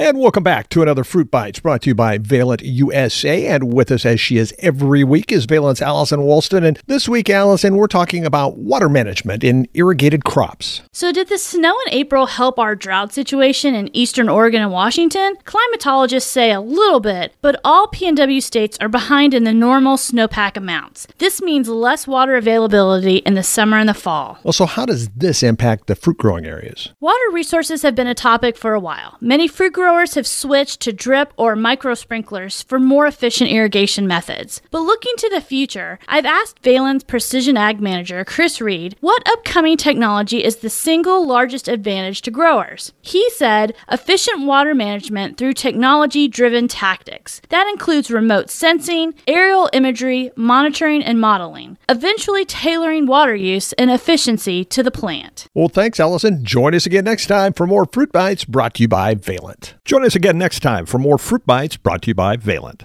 And welcome back to another Fruit Bites brought to you by Valent USA. And with us, as she is every week, is Valent's Allison Walston. And this week, Allison, we're talking about water management in irrigated crops. So, did the snow in April help our drought situation in eastern Oregon and Washington? Climatologists say a little bit, but all PNW states are behind in the normal snowpack amounts. This means less water availability in the summer and the fall. Well, so how does this impact the fruit growing areas? Water resources have been a topic for a while. Many fruit growers growers have switched to drip or micro sprinklers for more efficient irrigation methods. But looking to the future, I've asked Valent's Precision Ag Manager, Chris Reed, what upcoming technology is the single largest advantage to growers. He said efficient water management through technology driven tactics. That includes remote sensing, aerial imagery, monitoring, and modeling, eventually tailoring water use and efficiency to the plant. Well, thanks, Allison. Join us again next time for more Fruit Bites brought to you by Valent. Join us again next time for more Fruit Bites brought to you by Valent.